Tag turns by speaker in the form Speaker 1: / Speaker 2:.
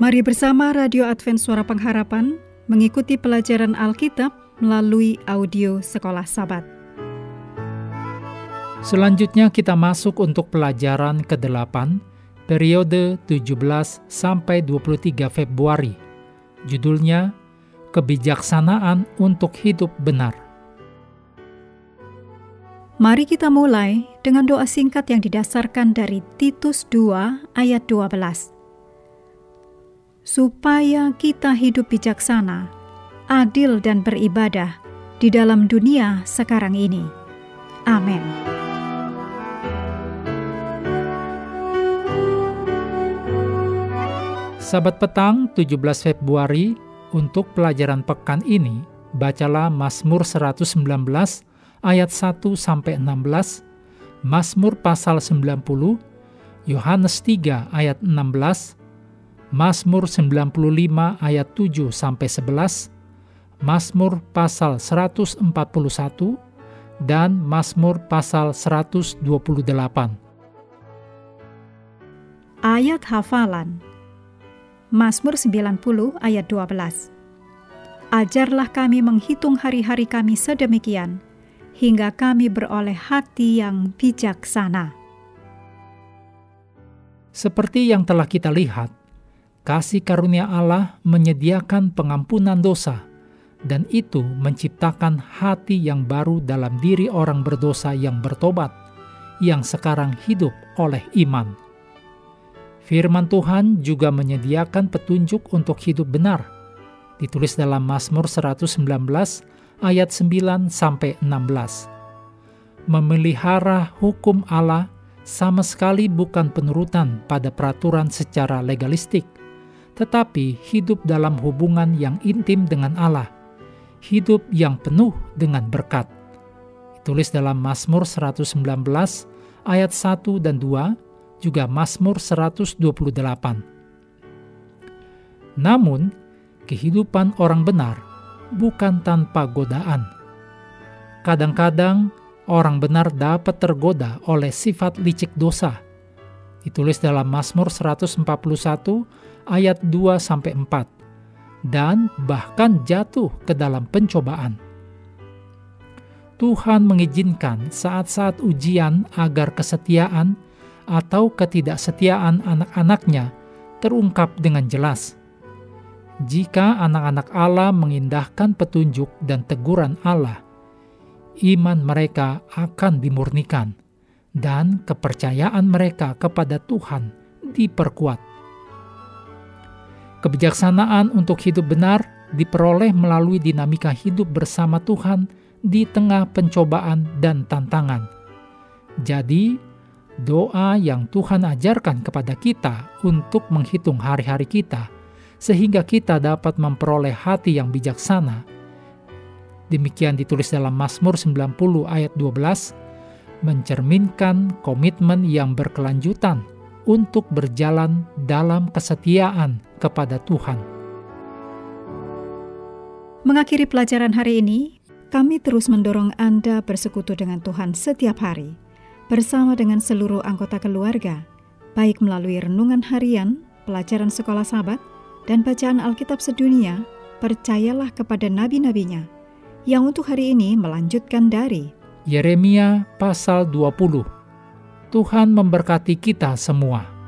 Speaker 1: Mari bersama Radio Advent Suara Pengharapan mengikuti pelajaran Alkitab melalui audio Sekolah Sabat.
Speaker 2: Selanjutnya kita masuk untuk pelajaran ke-8 periode 17 sampai 23 Februari. Judulnya Kebijaksanaan untuk Hidup Benar.
Speaker 1: Mari kita mulai dengan doa singkat yang didasarkan dari Titus 2 ayat 12. Supaya kita hidup bijaksana, adil dan beribadah di dalam dunia sekarang ini. Amin.
Speaker 2: Sabat petang 17 Februari untuk pelajaran pekan ini, bacalah Mazmur 119 ayat 1 sampai 16, Mazmur pasal 90, Yohanes 3 ayat 16, Mazmur 95 ayat 7 sampai 11, Mazmur pasal 141 dan Mazmur pasal 128.
Speaker 1: Ayat hafalan Mazmur 90 ayat 12 Ajarlah kami menghitung hari-hari kami sedemikian, hingga kami beroleh hati yang bijaksana.
Speaker 2: Seperti yang telah kita lihat, kasih karunia Allah menyediakan pengampunan dosa, dan itu menciptakan hati yang baru dalam diri orang berdosa yang bertobat, yang sekarang hidup oleh iman. Firman Tuhan juga menyediakan petunjuk untuk hidup benar, ditulis dalam Mazmur 119 ayat 9 sampai 16. Memelihara hukum Allah sama sekali bukan penurutan pada peraturan secara legalistik, tetapi hidup dalam hubungan yang intim dengan Allah, hidup yang penuh dengan berkat. Tulis dalam Mazmur 119 ayat 1 dan 2, juga Mazmur 128. Namun, kehidupan orang benar bukan tanpa godaan. Kadang-kadang orang benar dapat tergoda oleh sifat licik dosa. Ditulis dalam Mazmur 141 ayat 2 sampai 4 dan bahkan jatuh ke dalam pencobaan. Tuhan mengizinkan saat-saat ujian agar kesetiaan atau ketidaksetiaan anak-anaknya terungkap dengan jelas. Jika anak-anak Allah mengindahkan petunjuk dan teguran Allah, iman mereka akan dimurnikan dan kepercayaan mereka kepada Tuhan diperkuat. Kebijaksanaan untuk hidup benar diperoleh melalui dinamika hidup bersama Tuhan di tengah pencobaan dan tantangan. Jadi, doa yang Tuhan ajarkan kepada kita untuk menghitung hari-hari kita – sehingga kita dapat memperoleh hati yang bijaksana. Demikian ditulis dalam Mazmur 90 ayat 12, mencerminkan komitmen yang berkelanjutan untuk berjalan dalam kesetiaan kepada Tuhan.
Speaker 1: Mengakhiri pelajaran hari ini, kami terus mendorong Anda bersekutu dengan Tuhan setiap hari, bersama dengan seluruh anggota keluarga, baik melalui renungan harian, pelajaran sekolah sahabat, dan bacaan Alkitab sedunia, percayalah kepada nabi-nabinya, yang untuk hari ini melanjutkan dari
Speaker 2: Yeremia pasal 20. Tuhan memberkati kita semua.